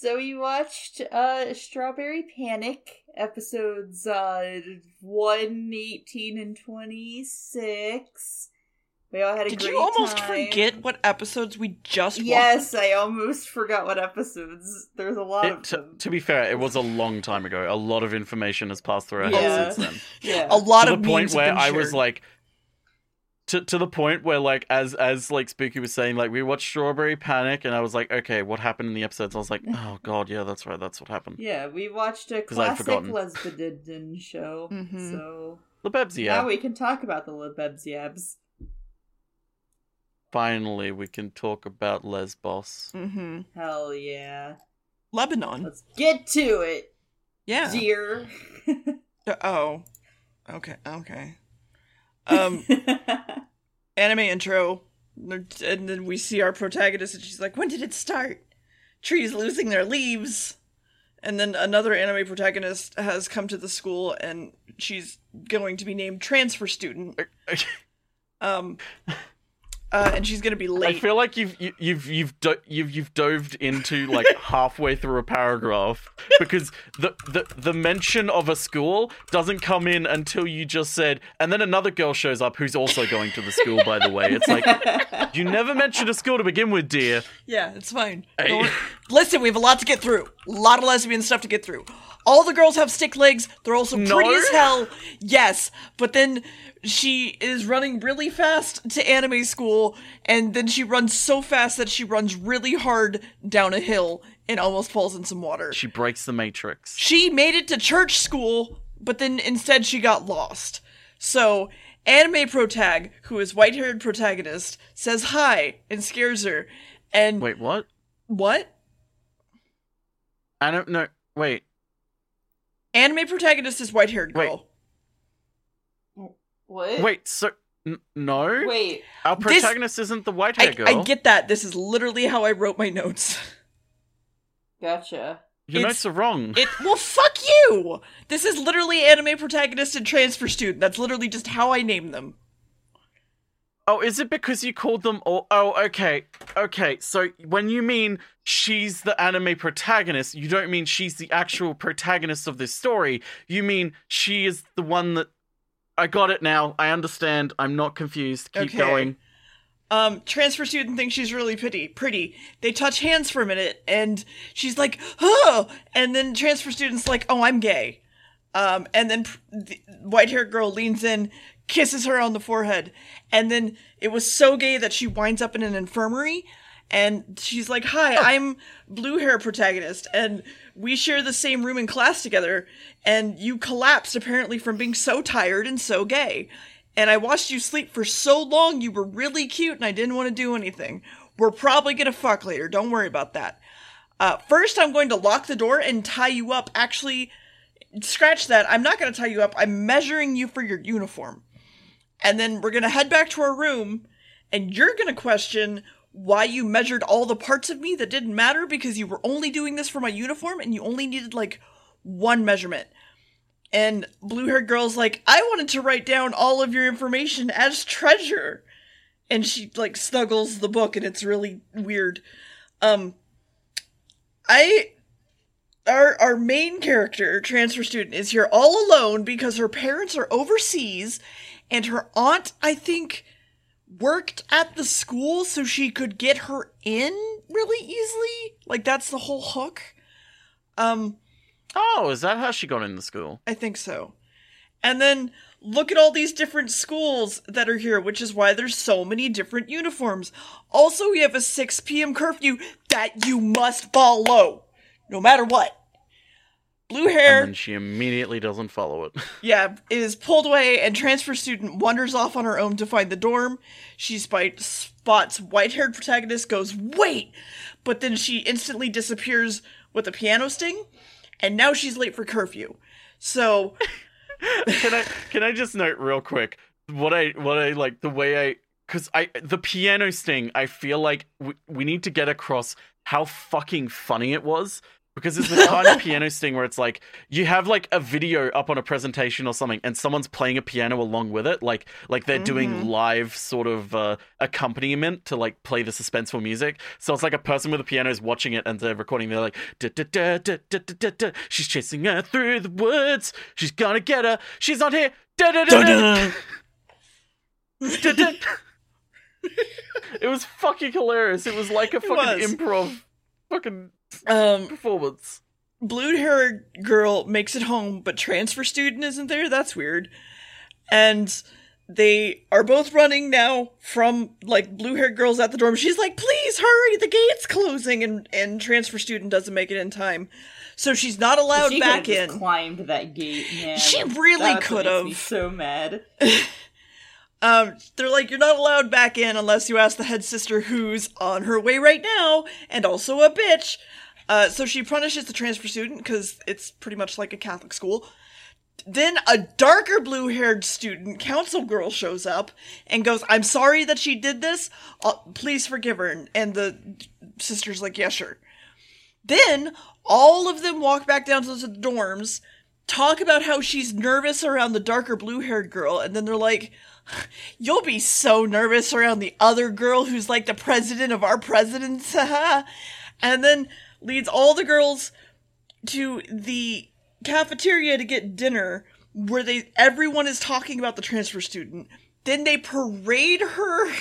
So we watched uh Strawberry Panic episodes uh 1, 18, and 26. We all had a Did great you almost time. forget what episodes we just watched? Yes, I almost forgot what episodes. There's a lot It, of to, them. to be fair, it was a long time ago. A lot of information has passed through our Yeah. heads since then. Yeah. A lot to of the point where I was like, to to the point where like as as like Spooky was saying, like we watched Strawberry Panic, and I was like, okay, what happened in the episodes? I was like, oh god, yeah, that's right, that's what happened. Yeah, we watched a classic forgotten. lesbian show. Mhm. So The Bebs, now we can talk about the Lebebs Yabs. Finally, we can talk about Lesbos. Mm-hmm. Hell yeah. Lebanon. Let's get to it, Yeah. dear. Uh, oh. Okay. Okay. Um, anime intro, and then we see our protagonist, and she's like, "When did it start? Trees losing their leaves." And then another anime protagonist has come to the school, and she's going to be named transfer student. Um, uh, and she's going to be late. I feel like you've you- you've you've do- you've you've doved into like halfway through a paragraph because the, the the mention of a school doesn't come in until you just said, and then another girl shows up who's also going to the school. By the way, it's like you never mentioned a school to begin with, dear. Yeah, it's fine. Hey. Listen, we have a lot to get through. A lot of lesbian stuff to get through. All the girls have stick legs. They're also No. pretty as hell. Yes, but then she is running really fast to anime school, and then she runs so fast that she runs really hard down a hill and almost falls in some water. She breaks the matrix. She made it to church school, but then instead she got lost. So, anime protag, who is white-haired protagonist, says hi and scares her. And Wait, what? what? I don't know. Wait, Anime protagonist is white haired girl. What? wait. So n- no, Wait. our This- protagonist isn't the white I, hair girl. I get that. This is literally how I wrote my notes. Gotcha. Your it's- notes are wrong. It well fuck you. This is literally anime protagonist and transfer student. That's literally just how I name them. Oh, is it because you called them all? Oh, okay. Okay, so when you mean she's the anime protagonist, you don't mean she's the actual protagonist of this story. You mean she is the one that. I got it now. I understand. I'm not confused. Keep Okay. going. Um, transfer student thinks she's really pretty. Pretty. They touch hands for a minute, and she's like, "Oh!" And then transfer student's like, "Oh, I'm gay." Um, and then pr- the white-haired girl leans in, kisses her on the forehead, and then it was so gay that she winds up in an infirmary. And she's like, "Hi, I'm blue hair protagonist, and we share the same room in class together. And you collapsed apparently from being so tired and so gay. And I watched you sleep for so long. You were really cute, and I didn't want to do anything. We're probably gonna fuck later. Don't worry about that. Uh, first, I'm going to lock the door and tie you up. Actually, scratch that. I'm not going to tie you up. I'm measuring you for your uniform. And then we're going to head back to our room, and you're going to question why you measured all the parts of me that didn't matter because you were only doing this for my uniform and you only needed like one measurement. And blue haired girl's like, I wanted to write down all of your information as treasure. And she like snuggles the book and it's really weird. Um, I our our main character, transfer student, is here all alone because her parents are overseas and her aunt, I think, worked at the school so she could get her in really easily. Like that's the whole hook. Um, Oh, is that how she got in the school? I think so. And then look at all these different schools that are here, which is why there's so many different uniforms. Also, we have a 6 p.m. curfew that you must follow, no matter what. Blue hair, And then she immediately doesn't follow it. yeah, is pulled away, and transfer student wanders off on her own to find the dorm. She spite, spots white-haired protagonist, goes wait, but then she instantly disappears with a piano sting, and now she's late for curfew. So can I can I just note real quick what I what I like the way I because I the piano sting I feel like we, we need to get across how fucking funny it was because it's the kind of piano sting where it's like you have like a video up on a presentation or something and someone's playing a piano along with it like like they're doing Mhm. live sort of uh, accompaniment to like play the suspenseful music. So it's like a person with a piano is watching it and they're recording they're like da, da, da, da, da, da, da, da. she's chasing her through the woods. She's gonna get her. She's not here. Da, da, da, da, da, da. it was fucking hilarious. It was like a fucking improv fucking Um, performance blue haired girl makes it home, but transfer student isn't there. That's weird. And they are both running now from like blue haired girls at the dorm. She's like, please hurry, the gate's closing and, and transfer student doesn't make it in time. So she's not allowed she back in. climbed that gate, man. She really could've. makes so mad. Um, they're like, you're not allowed back in unless you ask the head sister who's on her way right now and also a bitch. Uh, so she punishes the transfer student because it's pretty much like a Catholic school. Then a darker blue haired student, council girl, shows up and goes, I'm sorry that she did this. Uh, please forgive her. And the sister's like, yeah, sure. Then all of them walk back down to the dorms, talk about how she's nervous around the darker blue haired girl, and then they're like, You'll be so nervous around the other girl who's like the president of our presidents. and then leads all the girls to the cafeteria to get dinner where they everyone is talking about the transfer student. Then they parade her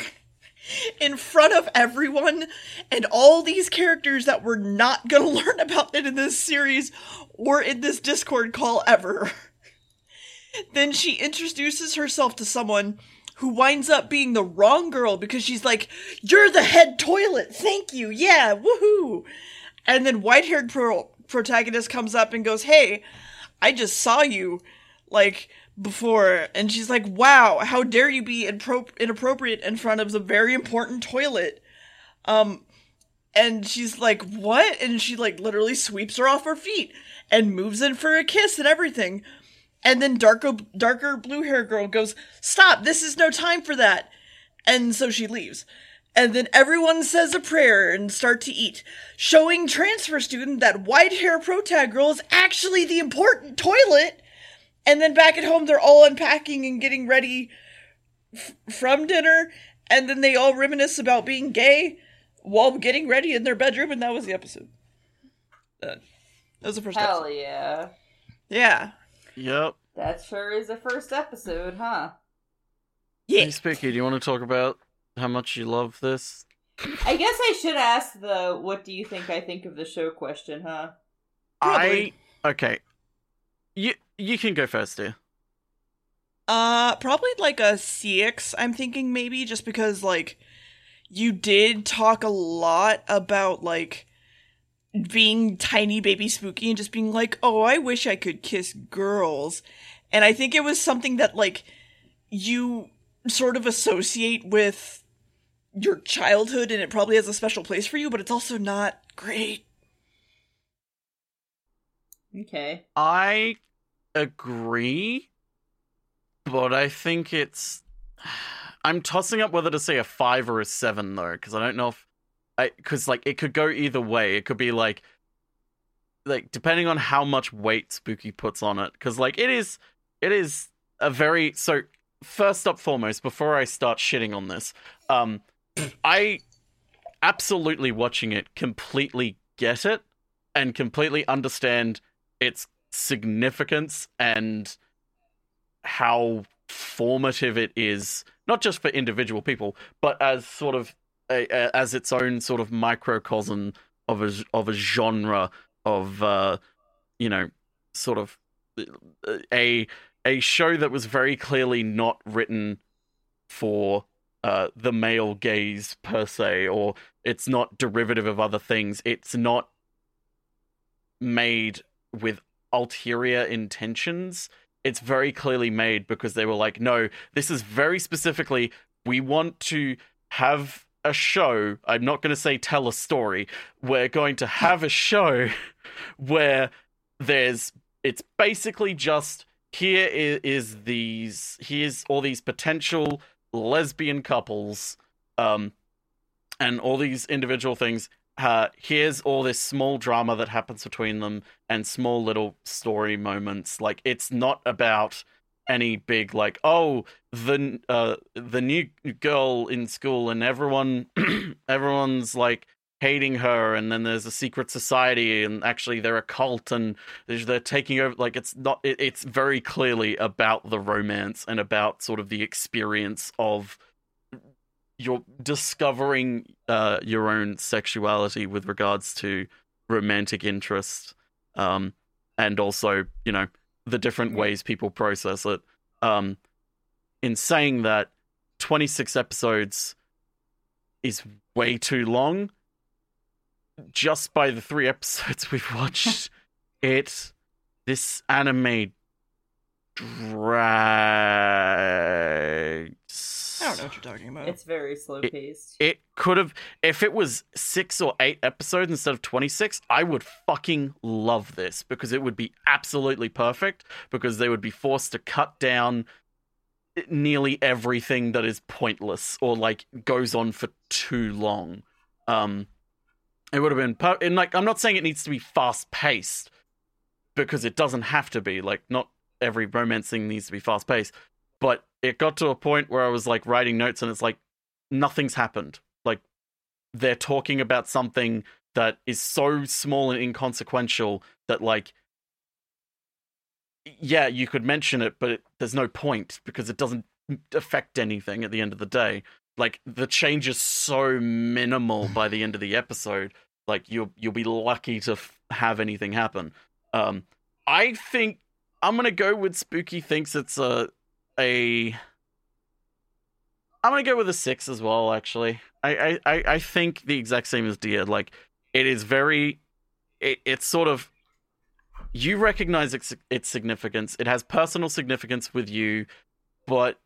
in front of everyone and all these characters that we're not going to learn about it in this series or in this Discord call ever. Then she introduces herself to someone who winds up being the wrong girl because she's like, You're the head toilet. Thank you. Yeah. Woohoo. And then white haired pro- protagonist comes up and goes, Hey, I just saw you like before. And she's like, Wow, how dare you be impro- inappropriate in front of the very important toilet? Um, and she's like, What? And she like literally sweeps her off her feet and moves in for a kiss and everything. And then darker darker blue hair girl goes, "Stop! This is no time for that." And so she leaves. And then everyone says a prayer and start to eat, showing transfer student that white hair protag girl is actually the important toilet. And then back at home, they're all unpacking and getting ready f- from dinner. And then they all reminisce about being gay while getting ready in their bedroom. And that was the episode. Uh, that was the first Hell episode. yeah. Yeah. Yep. That sure is the first episode, huh? Yeah. Hey, Spooky, do you want to talk about how much you love this? I guess I should ask the what do you think I think of the show question, huh? Probably. I okay. You you can go first, dear. Uh, probably like a CX, I'm thinking maybe, just because, like, you did talk a lot about, like, being tiny baby spooky and just being like, oh, I wish I could kiss girls. And I think it was something that, like, you sort of associate with your childhood and it probably has a special place for you, but it's also not great. Okay. I agree, but I think it's. I'm tossing up whether to say a five or a seven though, because I don't know if I because like it could go either way. It could be like like depending on how much weight Spooky puts on it, because like it is it is a very so. First up, foremost, before I start shitting on this, um, I absolutely watching it completely get it and completely understand its significance and how formative it is not just for individual people but as sort of a, a, as its own sort of microcosm of a of a genre of uh you know sort of a a show that was very clearly not written for uh the male gaze per se or it's not derivative of other things it's not made with ulterior intentions. It's very clearly made because they were like, no, this is very specifically, we want to have a show. I'm not going to say tell a story. We're going to have a show where there's, it's basically just here is, is these, here's all these potential lesbian couples, um, and all these individual things uh, here's all this small drama that happens between them and small little story moments. Like it's not about any big like oh the uh the new girl in school and everyone everyone's like hating her and then there's a secret society and actually they're a cult and they're taking over like it's not it, it's very clearly about the romance and about sort of the experience of you're discovering uh, your own sexuality with regards to romantic interest, um, and also you know the different ways people process it. Um, in saying that, 26 episodes is way too long. Just by the three episodes we've watched, it this anime drags. I don't know what you're talking about. It's very slow paced. It could have, if it was six or eight episodes instead of 26, I would fucking love this because it would be absolutely perfect because they would be forced to cut down nearly everything that is pointless or like goes on for too long. Um, it would have been, per- and like, I'm not saying it needs to be fast paced because it doesn't have to be. Like, not every romance thing needs to be fast paced, but it got to a point where I was like writing notes and it's like nothing's happened. Like they're talking about something that is so small and inconsequential that like yeah, you could mention it, but it, there's no point because it doesn't affect anything at the end of the day. Like the change is so minimal by the end of the episode. Like you'll you'll be lucky to f- have anything happen. Um, I think I'm gonna go with Spooky thinks it's a a. I'm gonna go with a six as well. Actually, I I I think the exact same as Deer. Like it is very, it, it's sort of. You recognize its, its significance. It has personal significance with you, but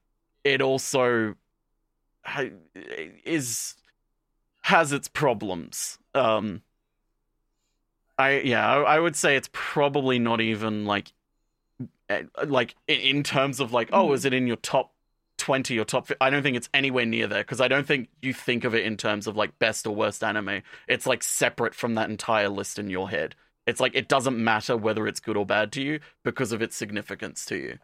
it also is has its problems. Um, I yeah, I, I would say it's probably not even like like in terms of like oh, is it in your top 20 or top I don't think it's anywhere near there because I don't think you think of it in terms of like best or worst anime. It's like separate from that entire list in your head. It's like it doesn't matter whether it's good or bad to you because of its significance to you.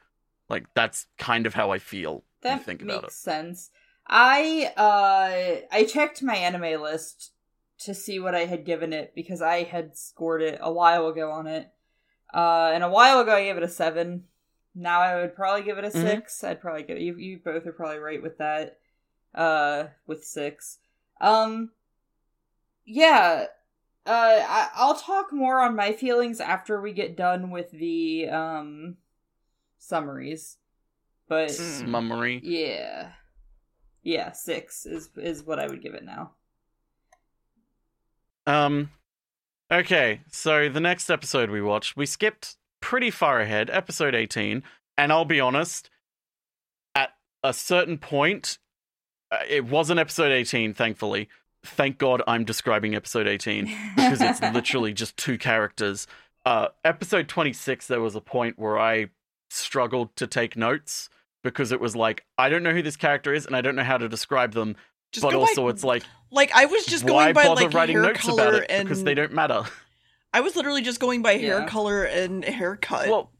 Like that's kind of how I feel. That you think makes about it. sense. I uh I checked my anime list to see what I had given it because I had scored it a while ago on it. Uh and a while ago I gave it a 7. Now I would probably give it a Mhm. 6. I'd probably give you you both are probably right with that. Uh with 6. Um yeah, uh I, I'll talk more on my feelings after we get done with the um summaries. But Mm. Mummery. yeah. Yeah, six is is what I would give it now. Um okay, so the next episode we watched, we skipped pretty far ahead, episode 18, and I'll be honest, at a certain point uh, it wasn't episode 18 thankfully. Thank God I'm describing episode 18 because it's literally just two characters. Uh episode 26 there was a point where I struggled to take notes because it was like I don't know who this character is and I don't know how to describe them, Just but go also by, it's like like I was just going by bother like writing hair notes color about it and because they don't matter. I was literally just going by hair color and haircut. well,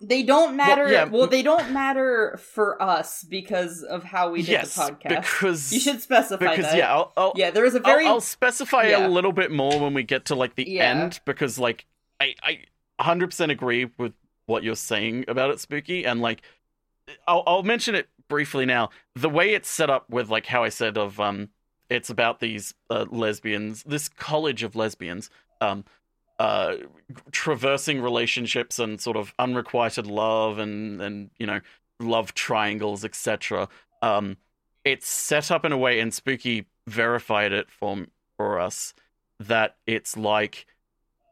they don't matter. yeah. Well, they don't matter for us because of how we did yes, the podcast. because you should specify because that. yeah, I'll, I'll, yeah. There is a very I'll, I'll specify yeah. a little bit more when we get to like the Yeah. end because like I I 100% agree with what you're saying about it, Spooky, and like I'll I'll mention it briefly now. The way it's set up with like how I said of um, it's about these uh, lesbians, this college of lesbians, um, uh, traversing relationships and sort of unrequited love and and you know love triangles, etc. Um, it's set up in a way, and Spooky verified it for for us that it's like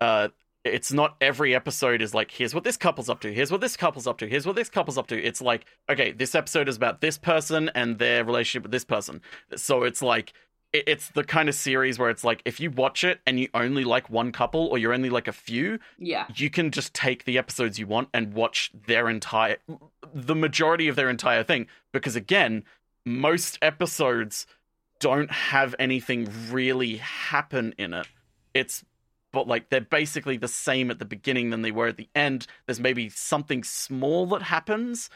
uh it's not every episode is like here's what this couple's up to here's what this couple's up to here's what this couple's up to it's like okay this episode is about this person and their relationship with this person so it's like it's the kind of series where it's like if you watch it and you only like one couple or you're only like a few yeah. you can just take the episodes you want and watch their entire the majority of their entire thing because again most episodes don't have anything really happen in it. It's but like they're basically the same at the beginning than they were at the end. There's maybe something small that happens,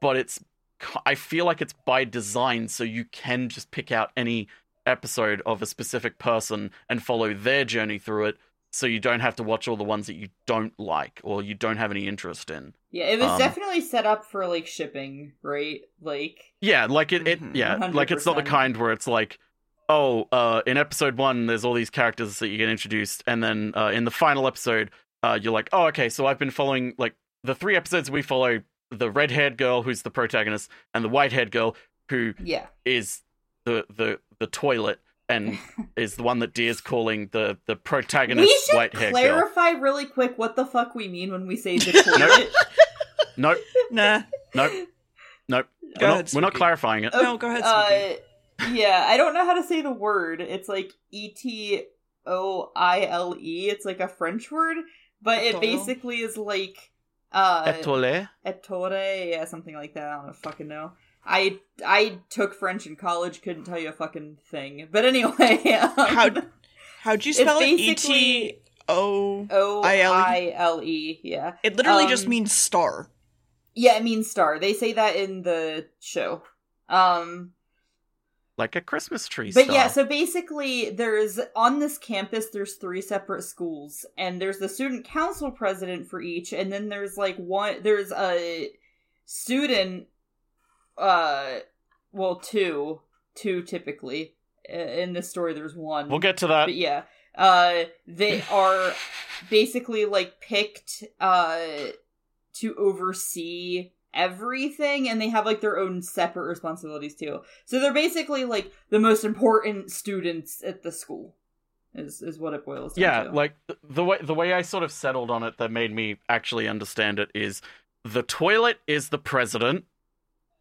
but it's I feel like it's by design so you can just pick out any episode of a specific person and follow their journey through it so you don't have to watch all the ones that you don't like or you don't have any interest in. Yeah, it was Um, definitely set up for like shipping, right? Like Yeah, like it, it yeah, like it's not the kind where it's like, oh, uh, in episode one, there's all these characters that you get introduced, and then uh, in the final episode, uh, you're like, oh, okay, so I've been following like the three episodes we follow the red-haired girl who's the protagonist and the white-haired girl who yeah. is the the the toilet and is the one that Deer's calling the the protagonist we should white-haired girl. clarify really quick what the fuck we mean when we say the toilet. Nope, Nah. nope, nope. Go we're, ahead, not, we're not clarifying it. No, go ahead, Uh, yeah, I don't know how to say the word. It's like E T O I L E. It's like a French word, but it basically is like uh Etoile? ettore, yeah, something like that. I don't fucking know. I I took French in college, couldn't tell you a fucking thing. But anyway, um, How how'd you spell it? E basically- T O. O I L E, yeah. It literally just um, means star. Yeah, it means star. They say that in the show. Um Like a Christmas tree But star. yeah, so basically, there's on this campus, there's three separate schools, and there's the student council president for each, and then there's like one, there's a student, uh, well, two, two typically. In this story, there's one. we'll get to that. But yeah, uh, they are basically like picked uh to oversee everything, and they have like their own separate responsibilities too. So they're basically like the most important students at the school. Is is what it boils down yeah to. like the way the way i sort of settled on it that made me actually understand it is the toilet is the president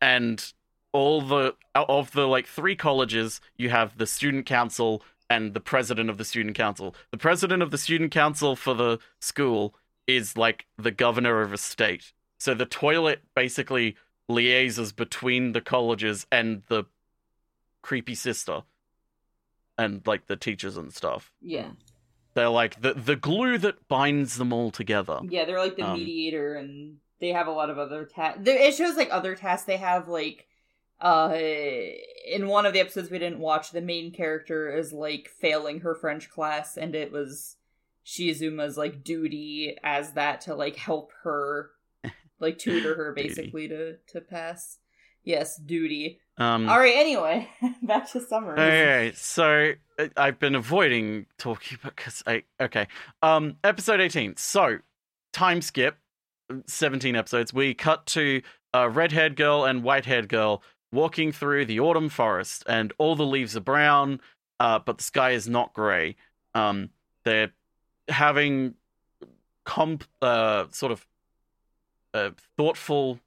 and all the of the like three colleges you have the student council and the president of the student council the president of the student council for the school is like the governor of a state so the toilet basically liaises between the colleges and the creepy sister and like the teachers and stuff yeah, they're like the the glue that binds them all together. yeah, they're like the Um, mediator, and they have a lot of other tasks. It shows like other tasks they have, like. Uh, in one of the episodes we didn't watch, the main character is like failing her French class, and it was Shizuma's like duty as that to like help her, like tutor her basically to to pass. Yes, duty. Um, All right. Anyway, back to summer. Okay, so uh, I've been avoiding talking because I okay. Um, episode eighteen. So time skip, seventeen episodes. We cut to a red-haired girl and white-haired girl walking through the autumn forest, and all the leaves are brown, uh, but the sky is not grey. Um, they're having comp, uh, sort of uh, thoughtful,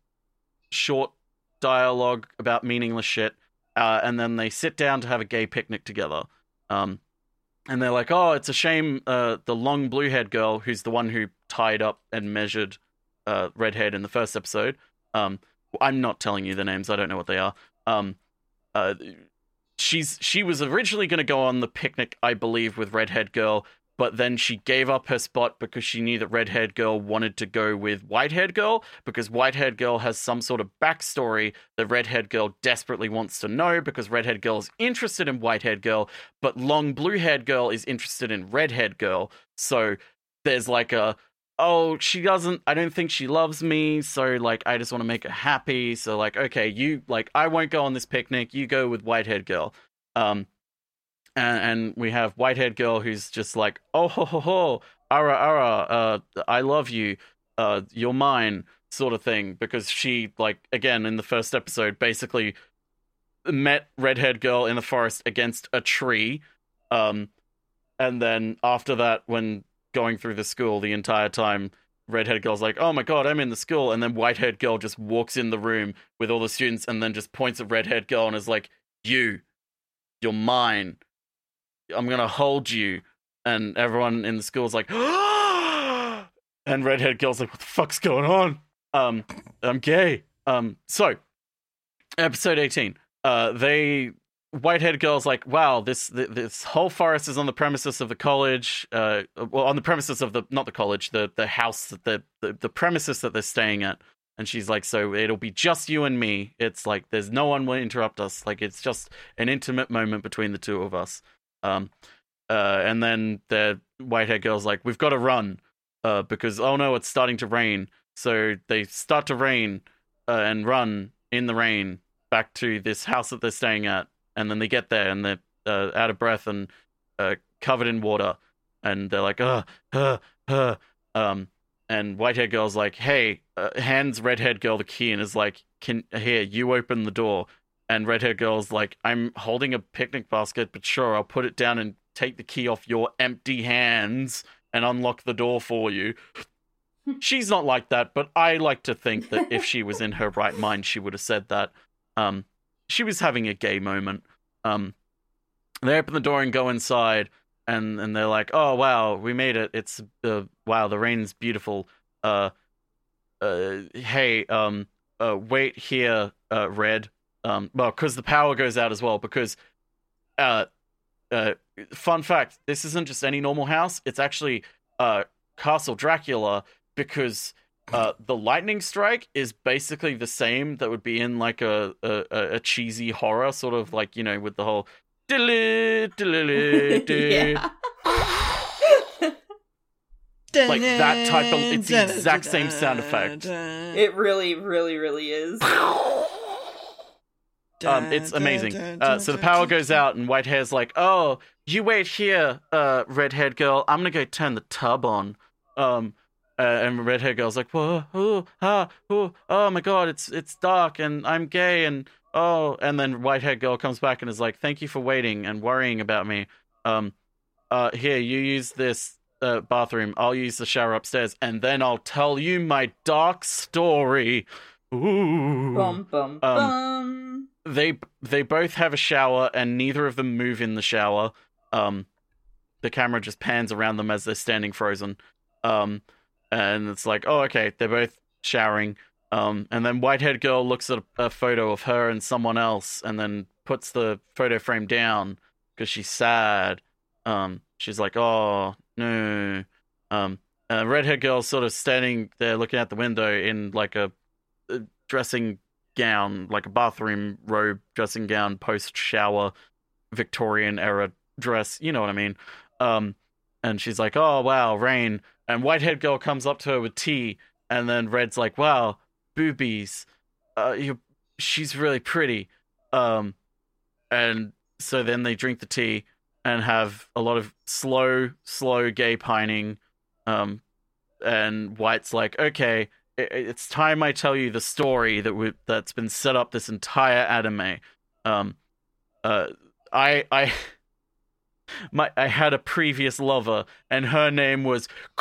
short dialogue about meaningless shit uh, and then they sit down to have a gay picnic together. Um, and they're like, "Oh, it's a shame uh, the long blue-haired girl, who's the one who tied up and measured uh, redhead in the first episode. Um, I'm not telling you the names; I don't know what they are. Um, uh, she's she was originally going to go on the picnic, I believe, with redhead girl, but then she gave up her spot because she knew that redhead girl wanted to go with white-haired girl because white-haired girl has some sort of backstory the redhead girl desperately wants to know because redhead girl is interested in white-haired girl, but long blue-haired girl is interested in redhead girl. So there's like a oh she doesn't i don't think she loves me so like i just want to make her happy so like okay you like i won't go on this picnic you go with white-haired girl um and, and we have white-haired girl who's just like oh ho ho ho ara ara uh i love you uh you're mine sort of thing because she like again in the first episode basically met redhead girl in the forest against a tree um and then after that when going through the school the entire time redhead girl's like oh my god i'm in the school and then white-haired girl just walks in the room with all the students and then just points at redhead girl and is like you you're mine i'm gonna hold you and everyone in the school's like and redhead girl's like what the fuck's going on um i'm gay um so episode 18 uh they whitehead girl's like, "Wow, this this whole forest is on the premises of the college. Uh, well, on the premises of the not the college, the the house that the the, the premises that they're staying at." And she's like, "So it'll be just you and me. It's like there's no one will interrupt us. Like it's just an intimate moment between the two of us." Um, uh, and then the white-haired girl's like, "We've got to run, uh, because oh no, it's starting to rain." So they start to rain uh, and run in the rain back to this house that they're staying at, and then they get there and they're uh, out of breath and uh, covered in water, and they're like, "Uh, uh, uh." Um, and whitehead girl's like, "Hey," uh, hands redhead girl the key and is like, "Can here you open the door?" And redhead girl's like, "I'm holding a picnic basket, but sure, I'll put it down and take the key off your empty hands and unlock the door for you." She's not like that, but I like to think that if she was in her right mind, she would have said that. Um, she was having a gay moment. Um, they open the door and go inside, and and they're like, "Oh wow, we made it! It's uh, wow, the rain's beautiful." Uh, uh, hey, um, uh, wait here, uh, Red. Um, well, because the power goes out as well. Because, uh, uh, fun fact: this isn't just any normal house. It's actually uh Castle Dracula because uh, the lightning strike is basically the same that would be in like a, a, a cheesy horror sort of like you know with the whole yeah. like that type of it's the exact same sound effect It really, really, really is. um it's amazing uh, so the power goes out and White whitehair's like oh you wait here uh redhead girl i'm gonna go turn the tub on um uh, and redhead girl's like, whoa, oh, ah, oh, oh my god, it's it's dark and I'm gay and oh, and then white whitehead girl comes back and is like, thank you for waiting and worrying about me. Um, uh, here you use this uh, bathroom, I'll use the shower upstairs, and then I'll tell you my dark story. Ooh. Bum bum Um, bum. They they both have a shower and neither of them move in the shower. Um, the camera just pans around them as they're standing frozen. Um, and it's like, oh, okay, they're both showering. Um, and then whitehead girl looks at a, a photo of her and someone else, and then puts the photo frame down because she's sad. Um, she's like, oh no. Um, and redhead girl's sort of standing there looking out the window in like a, a dressing gown, like a bathroom robe dressing gown, post shower, Victorian era dress. You know what I mean? Um, and she's like, "Oh wow, rain." And whitehead girl comes up to her with tea, and then Red's like, "Wow, boobies. Uh, you, she's really pretty." Um, and so then they drink the tea and have a lot of slow, slow gay pining. Um, and White's like, "Okay, it's time I tell you the story that we that's been set up this entire anime." Um, uh, I I. My, I had a previous lover, and her name was.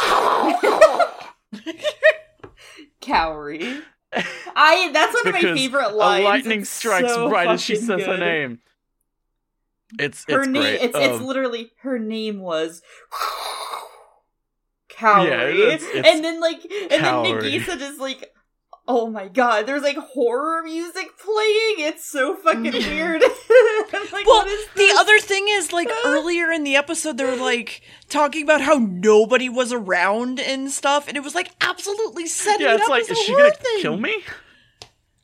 Kaori. I that's one of my favorite lines. A lightning It's strikes so right as she says her name. It's Her it's name great. it's it's Um, literally her name was Kaori. Yeah, it's- it's and then like and Kaori. then Nagisa just like Oh my god, there's like horror music playing. It's so fucking mm. weird. Like, Well, what is the other thing is, like earlier in the episode, they were like talking about how nobody was around and stuff, and it was like absolutely setting yeah, it it's up like, as a is she gonna thing. kill me?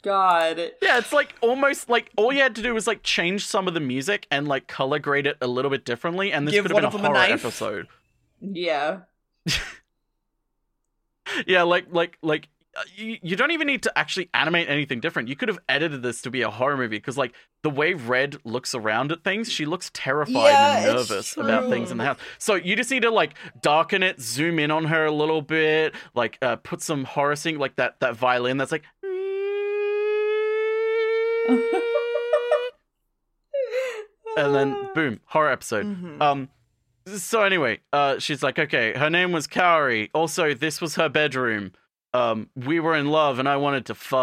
God. Yeah, it's like almost like all you had to do was like change some of the music and like color grade it a little bit differently, and this Give could have been a of them a horror episode. Yeah. Yeah, like like like uh, you, you don't even need to actually animate anything different. You could have edited this to be a horror movie because like the way Red looks around at things, she looks terrified Yeah, and nervous about things in the house. So you just need to like darken it, zoom in on her a little bit, like uh, put some horror scene like that that violin that's like and then boom, horror episode. Mhm. Um so anyway, uh she's like, okay, her name was Kaori. Also, this was her bedroom. Um, we were in love and I wanted to fuck.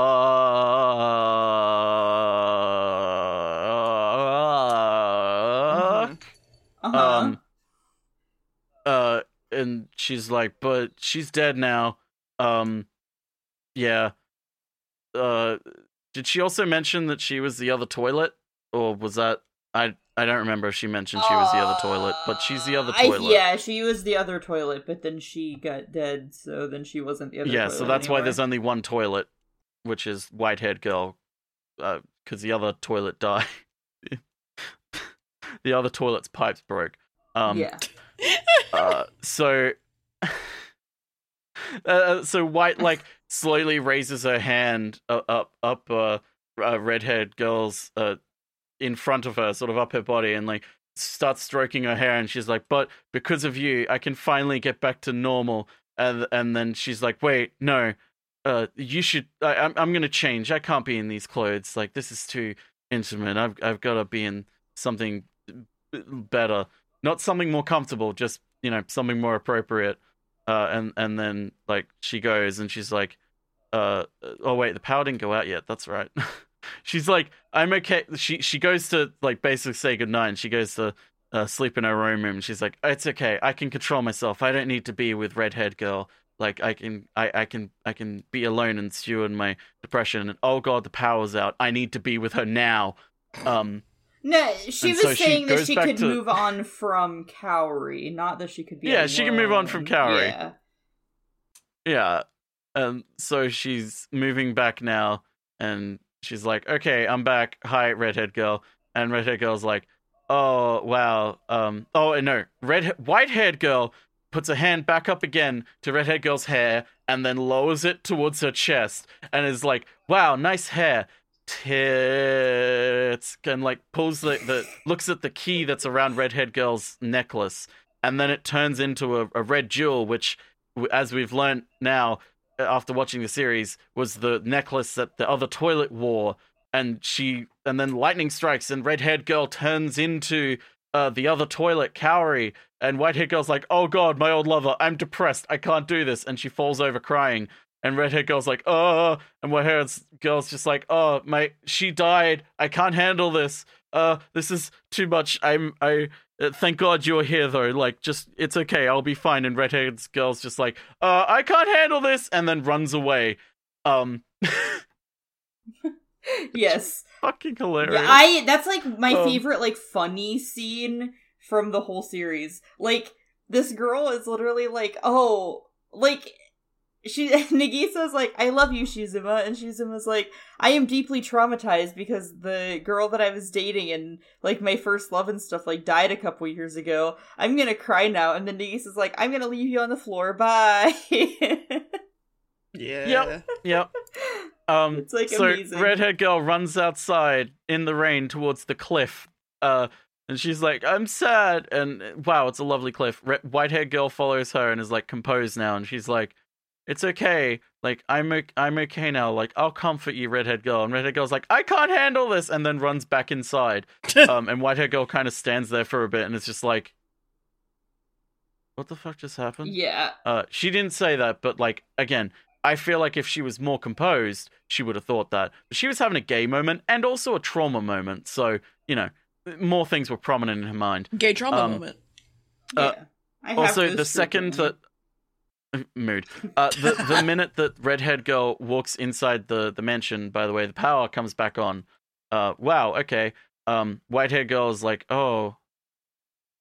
Uh-huh. Um uh and she's like, but she's dead now. Um yeah. Uh did she also mention that she was the other toilet? Or was that I I don't remember if she mentioned she was the other toilet, but she's the other Uh, I- toilet. yeah, she was the other toilet, but then she got dead, so then she wasn't the other Yeah, so that's why there's only one toilet, which is white haired girl, because the other toilet died. the other toilet's pipes broke. Um, yeah. uh, so, uh, so white like slowly raises her hand uh, up up uh, uh red-haired girl's uh in front of her, sort of up her body, and like starts stroking her hair, and she's like, "But because of you, I can finally get back to normal." And and then she's like, "Wait, no, uh, you should. I, I'm I'm gonna change. I can't be in these clothes. Like this is too intimate. I've I've got to be in something better, not something more comfortable. Just you know something more appropriate." Uh, and and then like she goes and she's like, uh, oh wait, the power didn't go out yet. That's right. she's like, I'm okay. She she goes to like basically say goodnight and she goes to uh, sleep in her own room. And she's like, it's okay. I can control myself. I don't need to be with redhead girl. Like I can I, I can I can be alone and steward my depression. And oh god, the power's out. I need to be with her now. Um No, she was so she saying that she could to- move on from Kaori, not that she could be. Yeah, she can move on from. Kaori. Yeah. Yeah. And so she's moving back now and she's like, "Okay, I'm back. Hi, redhead girl." And redhead girl's like, "Oh, wow. Um oh, no. Red white-haired girl puts her hand back up again to redhead girl's hair and then lowers it towards her chest and is like, "Wow, nice hair." Tits and like pulls the, the looks at the key that's around redhead girl's necklace and then it turns into a, a red jewel which as we've learned now after watching the series was the necklace that the other toilet wore. And she and then lightning strikes and red-haired girl turns into uh, the other toilet Kaori. And white-haired girl's like oh god my old lover i'm depressed. I can't do this. And she falls over crying. And redhead girl's like oh and white-haired girl's just like oh my she died. I can't handle this. Uh this is too much. I'm i thank God you're here, though. Like, just it's okay. I'll be fine. And redheaded girl's just like, uh, I can't handle this, and then runs away. Um, Yes. fucking hilarious. Yeah, I that's like my Um, favorite like funny scene from the whole series. Like this girl is literally like, "Oh, like she Nagisa's like, "I love you, Shizuma." And Shizuma's like, "I am deeply traumatized because the girl that I was dating and like my first love and stuff like died a couple years ago. I'm going to cry now." And then Nagisa's like, "I'm going to leave you on the floor. Bye." Yeah. Yep. Yep. Um, It's, like, so amazing. redhead girl runs outside in the rain towards the cliff. Uh, and she's like, "I'm sad." And wow, it's a lovely cliff. Re- white-haired girl follows her and is like composed now, and she's like, "It's okay. Like I'm I'm okay now. Like I'll comfort you, redhead girl." And redhead girl's like, "I can't handle this," and then runs back inside. um, and white-haired girl kind of stands there for a bit and it's just like, "What the fuck just happened?" yeah. Uh, she didn't say that, but like again, I feel like if she was more composed, she would have thought that. But she was having a gay moment and also a trauma moment, so you know, more things were prominent in her mind. Gay trauma Um, moment. Uh, yeah. I Also, the second that. mood, uh, the the minute that redhead girl walks inside the the mansion, by the way, the power comes back on. Uh, wow, okay. Um, white-haired girl is like, oh,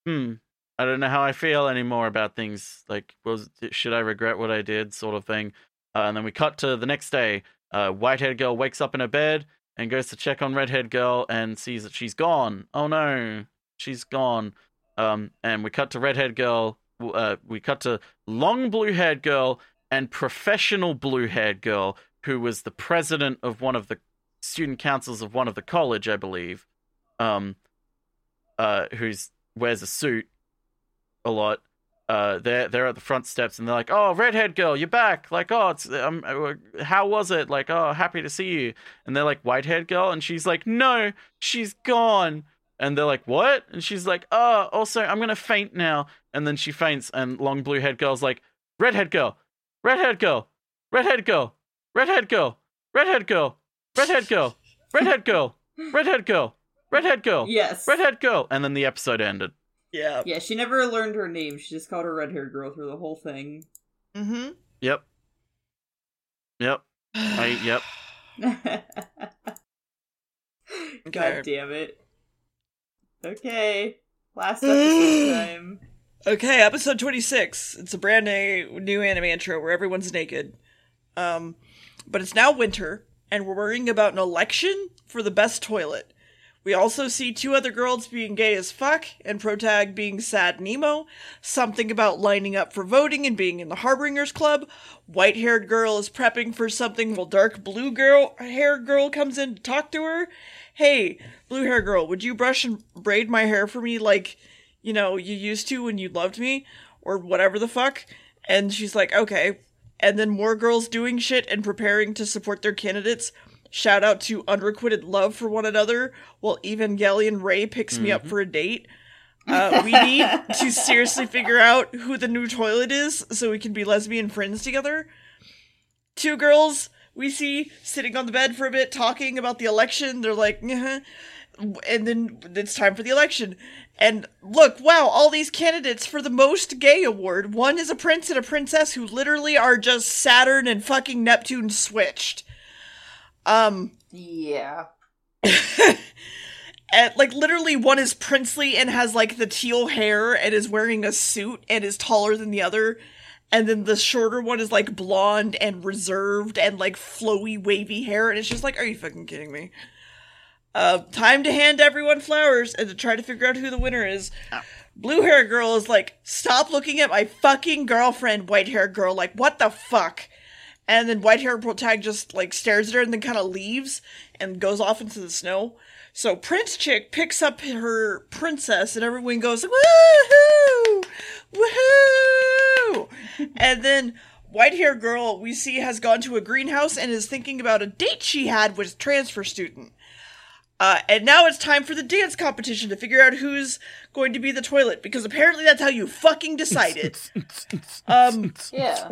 hmm, I don't know how I feel anymore about things. Like, was should I regret what I did, sort of thing. Uh, and then we cut to the next day. Uh, white-haired girl wakes up in her bed and goes to check on redhead girl and sees that she's gone. Oh no, she's gone. Um, and we cut to redhead girl. Uh, we cut to long blue-haired girl and professional blue-haired girl, who was the president of one of the student councils of one of the college, I believe. Um, uh, who's wears a suit a lot. Uh, they're they're at the front steps and they're like, "Oh, redhead girl, you're back!" Like, "Oh, it's um, uh, how was it?" Like, "Oh, happy to see you." And they're like, "White-haired girl," and she's like, "No, she's gone." And they're like, "What?" And she's like, "Oh, also, I'm gonna faint now." And then she faints, and long blue-haired girl's like, "Redhead girl, redhead girl, redhead girl, redhead girl, redhead girl, redhead girl, redhead girl, redhead girl, redhead girl, Yes. redhead girl," and then the episode ended. Yeah. Yeah, she never learned her name. She just called her red haired girl through the whole thing. Mm-hmm. Yep. Yep. I yep. Okay. God damn it. Okay. Last episode time. Okay, episode 26. It's a brand new, new anime intro where everyone's naked. Um, but it's now winter, and we're worrying about an election for the best toilet. We also see two other girls being gay as fuck, and Protag being sad Nemo. Something about lining up for voting and being in the Harbingers Club. White haired girl is prepping for something while dark blue girl girl comes in to talk to her. Hey, blue hair girl, would you brush and braid my hair for me like, you know, you used to when you loved me? Or whatever the fuck? And she's like, okay. And then more girls doing shit and preparing to support their candidates shout out to unrequited love for one another while Evangelion Rei picks me up for a date. Uh, we need to seriously figure out who the new toilet is so we can be lesbian friends together. Two girls we see sitting on the bed for a bit talking about the election. They're like, "Uh-huh." and then it's time for the election. And look, wow, all these candidates for the most gay award. One is a prince and a princess who literally are just Saturn and fucking Neptune switched. Um, Yeah. and, like literally one is princely and has like the teal hair and is wearing a suit and is taller than the other. And then the shorter one is like blonde and reserved and like flowy wavy hair and it's just like, are you fucking kidding me? Uh, time to hand everyone flowers and to try to figure out who the winner is. Blue hair girl is like, stop looking at my fucking girlfriend, white hair girl. Like, what the fuck? And then white hair protag just like stares at her and then kind of leaves and goes off into the snow. So Prince Chick picks up her princess and everyone goes, woohoo! Woohoo! and then white hair girl we see has gone to a greenhouse and is thinking about a date she had with transfer student. Uh, and now it's time for the dance competition to figure out who's going to be the toilet because apparently that's how you fucking decided. um, Yeah.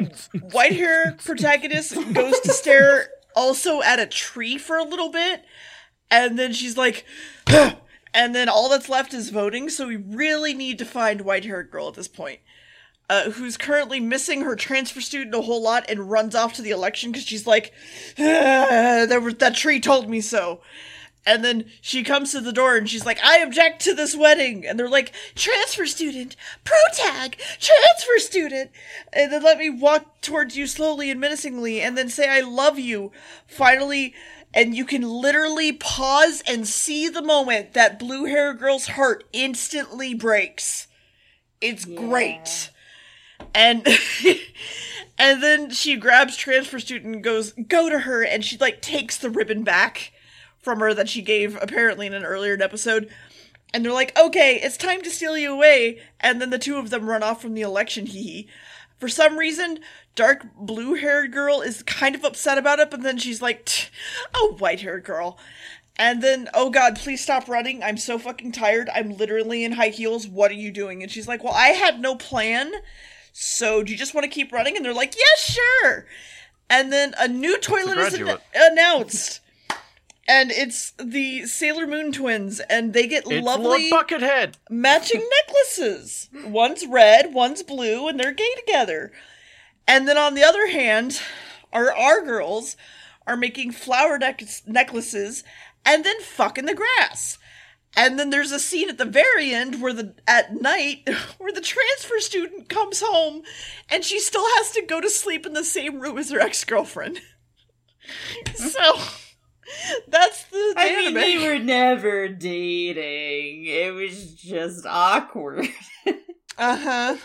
white hair protagonist goes to stare also at a tree for a little bit and then she's like and then all that's left is voting so we really need to find white haired girl at this point uh, who's currently missing her transfer student a whole lot and runs off to the election because she's like "Ah, there was, that tree told me so and then she comes to the door and she's like, I object to this wedding. And they're like, transfer student, protag, transfer student. And then let me walk towards you slowly and menacingly and then say, I love you. Finally, and you can literally pause and see the moment that blue hair girl's heart instantly breaks. It's great. And and then she grabs transfer student and goes, go to her, and she like takes the ribbon back from her that she gave apparently in an earlier episode. And they're like, okay, it's time to steal you away. And then the two of them run off from the election, hee hee. For some reason, dark blue haired girl is kind of upset about it, but then she's like, "Tch, oh, white haired girl. And then, oh god, please stop running. I'm so fucking tired. I'm literally in high heels. What are you doing? And she's like, well, I had no plan. So do you just want to keep running? And they're like, yeah, sure. And then a new toilet is an- announced. And it's the Sailor Moon twins, and they get It's lovely Lord Buckethead. matching necklaces. One's red, one's blue, and they're gay together. And then on the other hand, our our girls are making flower neck- necklaces and then fucking the grass. And then there's a scene at the very end where the at night where the transfer student comes home and she still has to go to sleep in the same room as her ex-girlfriend. so that's the I mean, they were never dating. It was just awkward. uh-huh.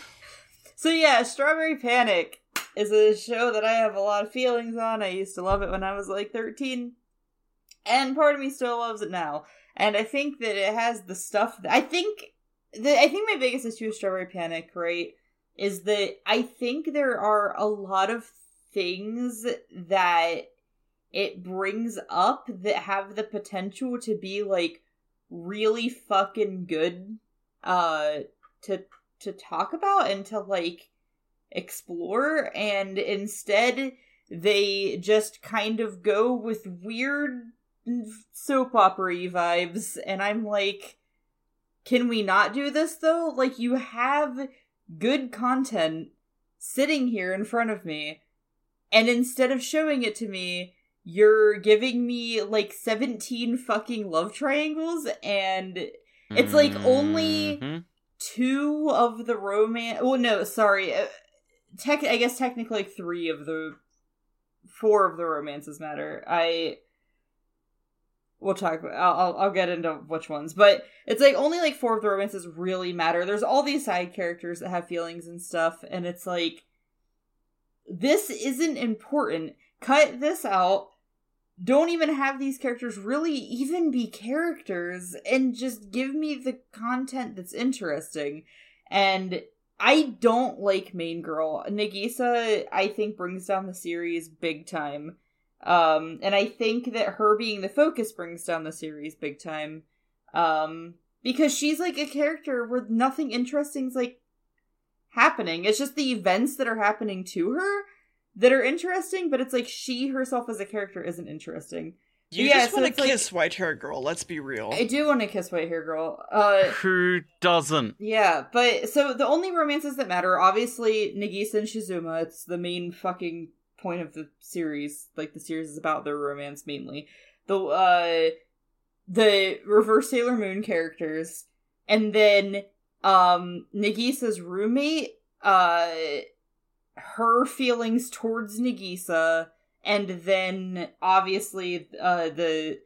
So yeah, Strawberry Panic is a show that I have a lot of feelings on. I used to love it when I was like 13. And part of me still loves it now. And I think that it has the stuff that I think the I think my biggest issue with Strawberry Panic, right, is that I think there are a lot of things that it brings up that have the potential to be like really fucking good uh to to talk about and to like explore. And instead they just kind of go with weird soap opera vibes. And i'm like can we not do this though? Like you have good content sitting here in front of me. And instead of showing it to me you're giving me like 17 fucking love triangles and It's like only Mhm. two of the romance. Well, no, sorry. Uh, tech. I guess technically like three of the four of the romances matter. I. We'll talk. About, I'll I'll get into which ones, but it's like only like four of the romances really matter. There's all these side characters that have feelings and stuff, and it's like this isn't important. Cut this out. Don't even have these characters really even be characters and just give me the content that's interesting. And I don't like main girl. Nagisa, I think, brings down the series big time. Um, and I think that her being the focus brings down the series big time. Um, because she's like a character where nothing interesting's like happening. It's just the events that are happening to her that are interesting, but it's like she herself as a character isn't interesting. You Yeah, just so want it's to like- kiss white hair girl. Let's be real. I do want to kiss white hair girl. Uh, Who doesn't? yeah, but so the only romances that matter, obviously, Nagisa and Shizuma. It's the main fucking point of the series. Like the series is about their romance mainly. The uh, the Reverse Sailor Moon characters, and then um Nagisa's roommate. Uh, her feelings towards Nagisa, and then obviously uh the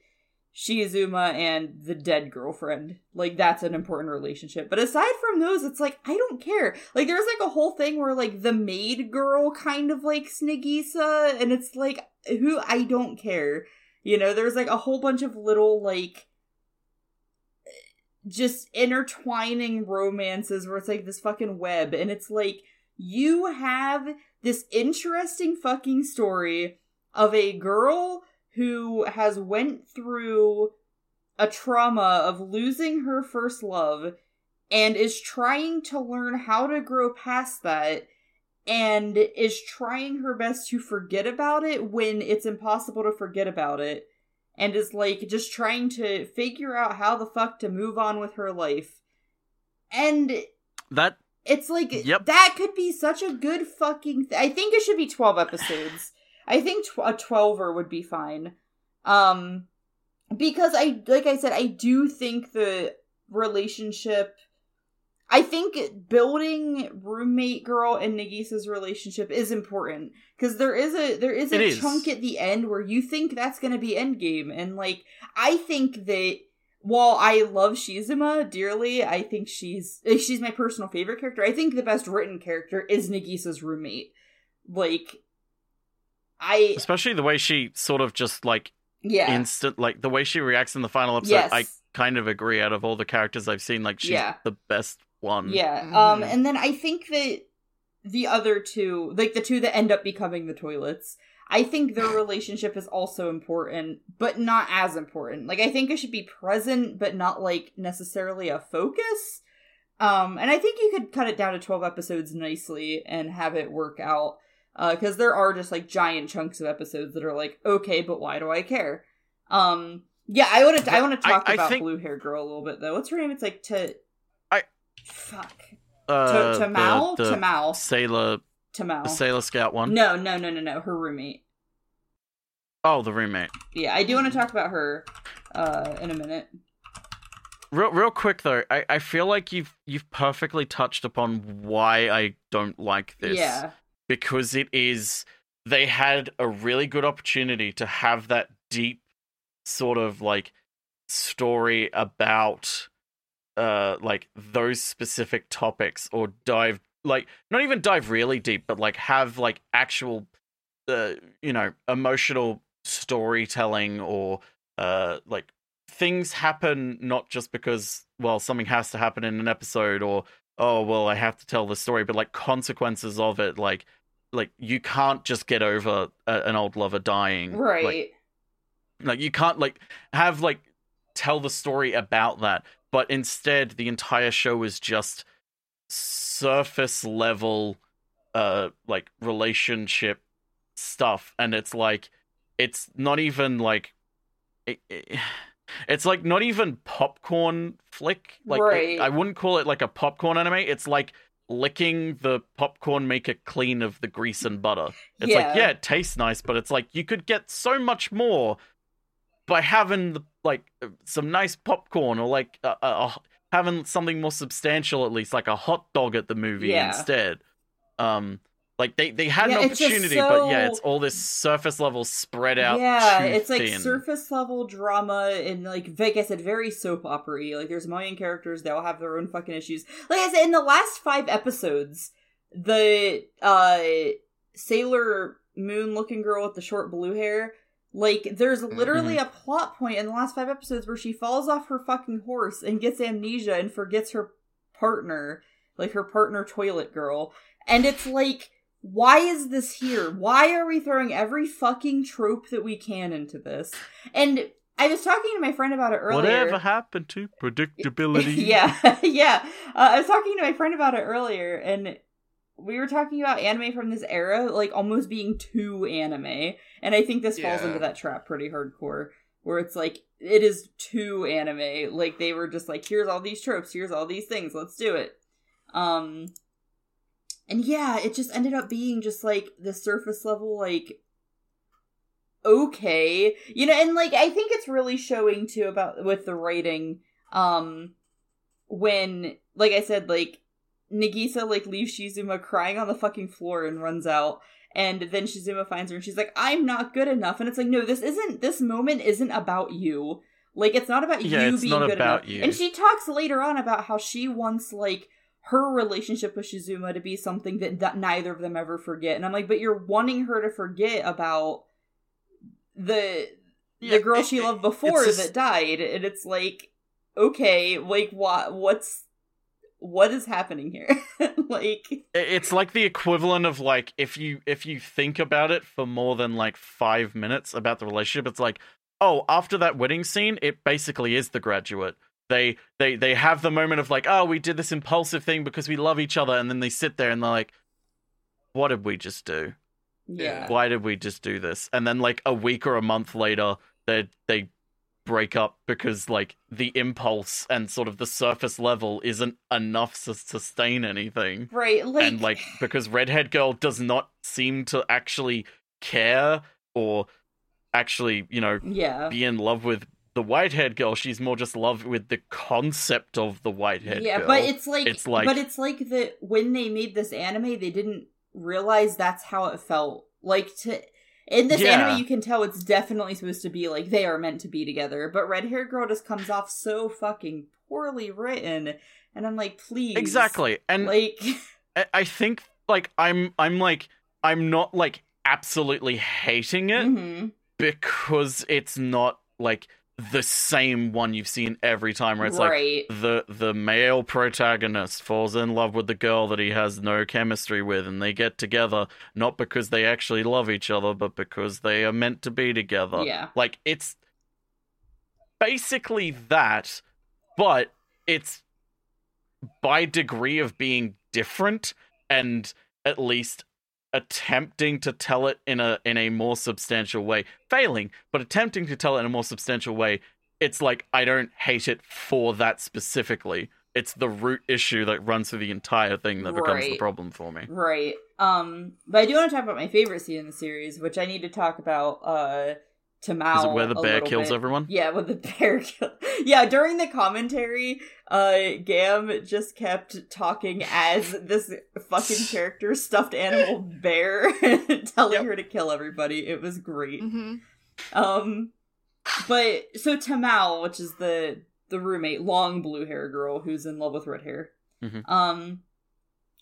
Shizuma and the dead girlfriend. Like that's an important relationship. But aside from those, it's like I don't care. Like there's like a whole thing where like the maid girl kind of likes Nagisa and it's like who I don't care. You know, there's like a whole bunch of little like just intertwining romances where it's like this fucking web and it's like you have this interesting fucking story of a girl who has went through a trauma of losing her first love and is trying to learn how to grow past that and is trying her best to forget about it when it's impossible to forget about it and is like just trying to figure out how the fuck to move on with her life. And That it's like Yep. that could be such a good fucking. Th- I think it should be twelve episodes. I think tw- a twelver would be fine. Um, because I like I said, I do think the relationship. I think building roommate girl and Nagisa's relationship is important because there is a there is a It is. chunk at the end where you think that's going to be endgame, and like I think that while I love Shizuma dearly, I think she's she's my personal favorite character. I think the best written character is Nagisa's roommate. Like, I especially the way she sort of just like yeah instant like the way she reacts in the final episode yes i kind of agree out of all the characters i've seen like she's Yeah. the best one yeah. Um, Mhm. and then I think that the other two, like the two that end up becoming the toilets, I think their relationship is also important, but not as important. Like I think it should be present, but not like necessarily a focus. Um, and I think you could cut it down to twelve episodes nicely and have it work out. Because there are just like giant chunks of episodes that are like, okay, but why do I care? Um, yeah, I want to. I want to I- talk I about think- blue hair girl a little bit though. What's her name? It's like to. I- Fuck. uh, to, to Mal? the, the to Mal. sailor To the sailor scout one. No, no, no, no, no. Her roommate. Oh, the roommate Yeah, I do want to talk about her uh in a minute. real real quick though i i feel like you've you've perfectly touched upon why i don't like this Yeah. because it is they had a really good opportunity to have that deep sort of like story about uh like those specific topics or dive like not even dive really deep but like have like actual uh you know emotional storytelling or uh like things happen not just because well something has to happen in an episode or oh well i have to tell the story but like consequences of it like like you can't just get over a, an old lover dying Right. like, like you can't like have like tell the story about that but instead the entire show is just surface level uh like relationship stuff and it's like it's not even like it, it- it's like not even popcorn flick. Like it- i wouldn't call it like a popcorn anime. It's like licking the popcorn maker clean of the grease and butter. It's like yeah it tastes nice but it's like you could get so much more by having the, like uh, some nice popcorn or like a, a, a having something more substantial at least, like a hot dog at the movie Yeah. instead. Um, like they they had Yeah, an opportunity, but yeah, it's all this surface level spread out. yeah, it's like thin. surface level drama and like like I said, very soap opera Like there's a million characters, they all have their own fucking issues. Like I said, in the last five episodes, the uh Sailor Moon looking girl with the short blue hair, like there's literally Mm-hmm. a plot point in the last five episodes where she falls off her fucking horse and gets amnesia and forgets her partner, like her partner toilet girl. And it's like why is this here? Why are we throwing every fucking trope that we can into this? And I was talking to my friend about it earlier. Whatever happened to predictability? yeah, yeah. Uh, I was talking to my friend about it earlier, and we were talking about anime from this era, like almost being too anime. And I think this falls into that trap pretty hardcore, where it's like it is too anime. Like they were just like, here's all these tropes, here's all these things, let's do it. Um, and yeah, it just ended up being just like the surface level, like okay, you know, and like I think it's really showing too about with the writing, um, when like I said, like Nagisa like leaves Shizuma crying on the fucking floor and runs out. And then Shizuma finds her and she's like, I'm not good enough. And it's like, no, this isn't, this moment isn't about you. Like, it's not about Yeah, you being good about enough. you. And she talks later on about how she wants, like, her relationship with Shizuma to be something that, that neither of them ever forget. And I'm like, but you're wanting her to forget about the Yeah, the girl it- she loved before just- that died. And it's like, okay, like, what, what's, what is happening here? like, It's like the equivalent of like if you if you think about it for more than like five minutes about the relationship, it's like, oh, after that wedding scene, it basically is the graduate. They they they have the moment of like, oh, we did this impulsive thing because we love each other, and then they sit there and they're like, what did we just do? yeah. Why did we just do this? And then like a week or a month later, they they break up because like the impulse and sort of the surface level isn't enough to sustain anything Right, like, and like because redhead girl does not seem to actually care or actually you know yeah. be in love with the white-haired girl she's more just love with the concept of the white-haired yeah, girl but it's like, It's like- but it's like that when they made this anime, they didn't realize that's how it felt. Like to in this Yeah. anime, you can tell it's definitely supposed to be like they are meant to be together. But red hair girl just comes off so fucking poorly written, and I'm like, please, exactly and like, I- think like i'm i'm like i'm not like absolutely hating it mhm. because it's not like the same one you've seen every time where it's like right, the the male protagonist falls in love with the girl that he has no chemistry with and they get together not because they actually love each other but because they are meant to be together. Yeah, like it's basically that but it's by degree of being different and at least attempting to tell it in a in a more substantial way failing but attempting to tell it in a more substantial way it's like i don't hate it for that specifically it's the root issue that runs through the entire thing that becomes the problem for me Right. Um, but I do want to talk about my favorite scene in the series, which I need to talk about. Uh, Tamao. is it where the bear kills bit. everyone Yeah, where the bear kill. Yeah, during the commentary, uh, Gamb just kept talking as this fucking character, stuffed animal bear, telling Yep. her to kill everybody. It was great. hmm Um, but so Tamao, which is the the roommate, long blue hair girl who's in love with red hair. Mhm. Um,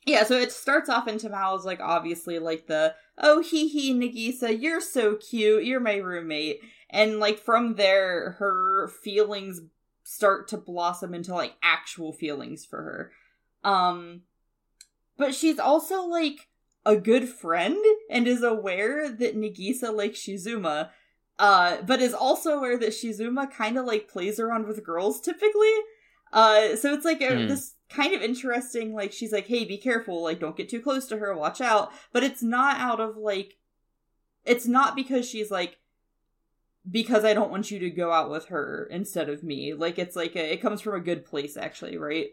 yeah. So it starts off and Tamao's like obviously like the oh hee hee Nagisa, you're so cute, you're my roommate, and like from there her feelings start to blossom into like actual feelings for her. Um, but she's also like a good friend and is aware that Nagisa likes Shizuma uh, but is also aware that Shizuma kind of like plays around with girls typically. Uh, so it's like a, Hmm. this kind of interesting, like, she's like, hey, be careful, like, don't get too close to her, watch out. But it's not out of like, it's not because she's like, because I don't want you to go out with her instead of me. Like, it's like, a, it comes from a good place, actually, right?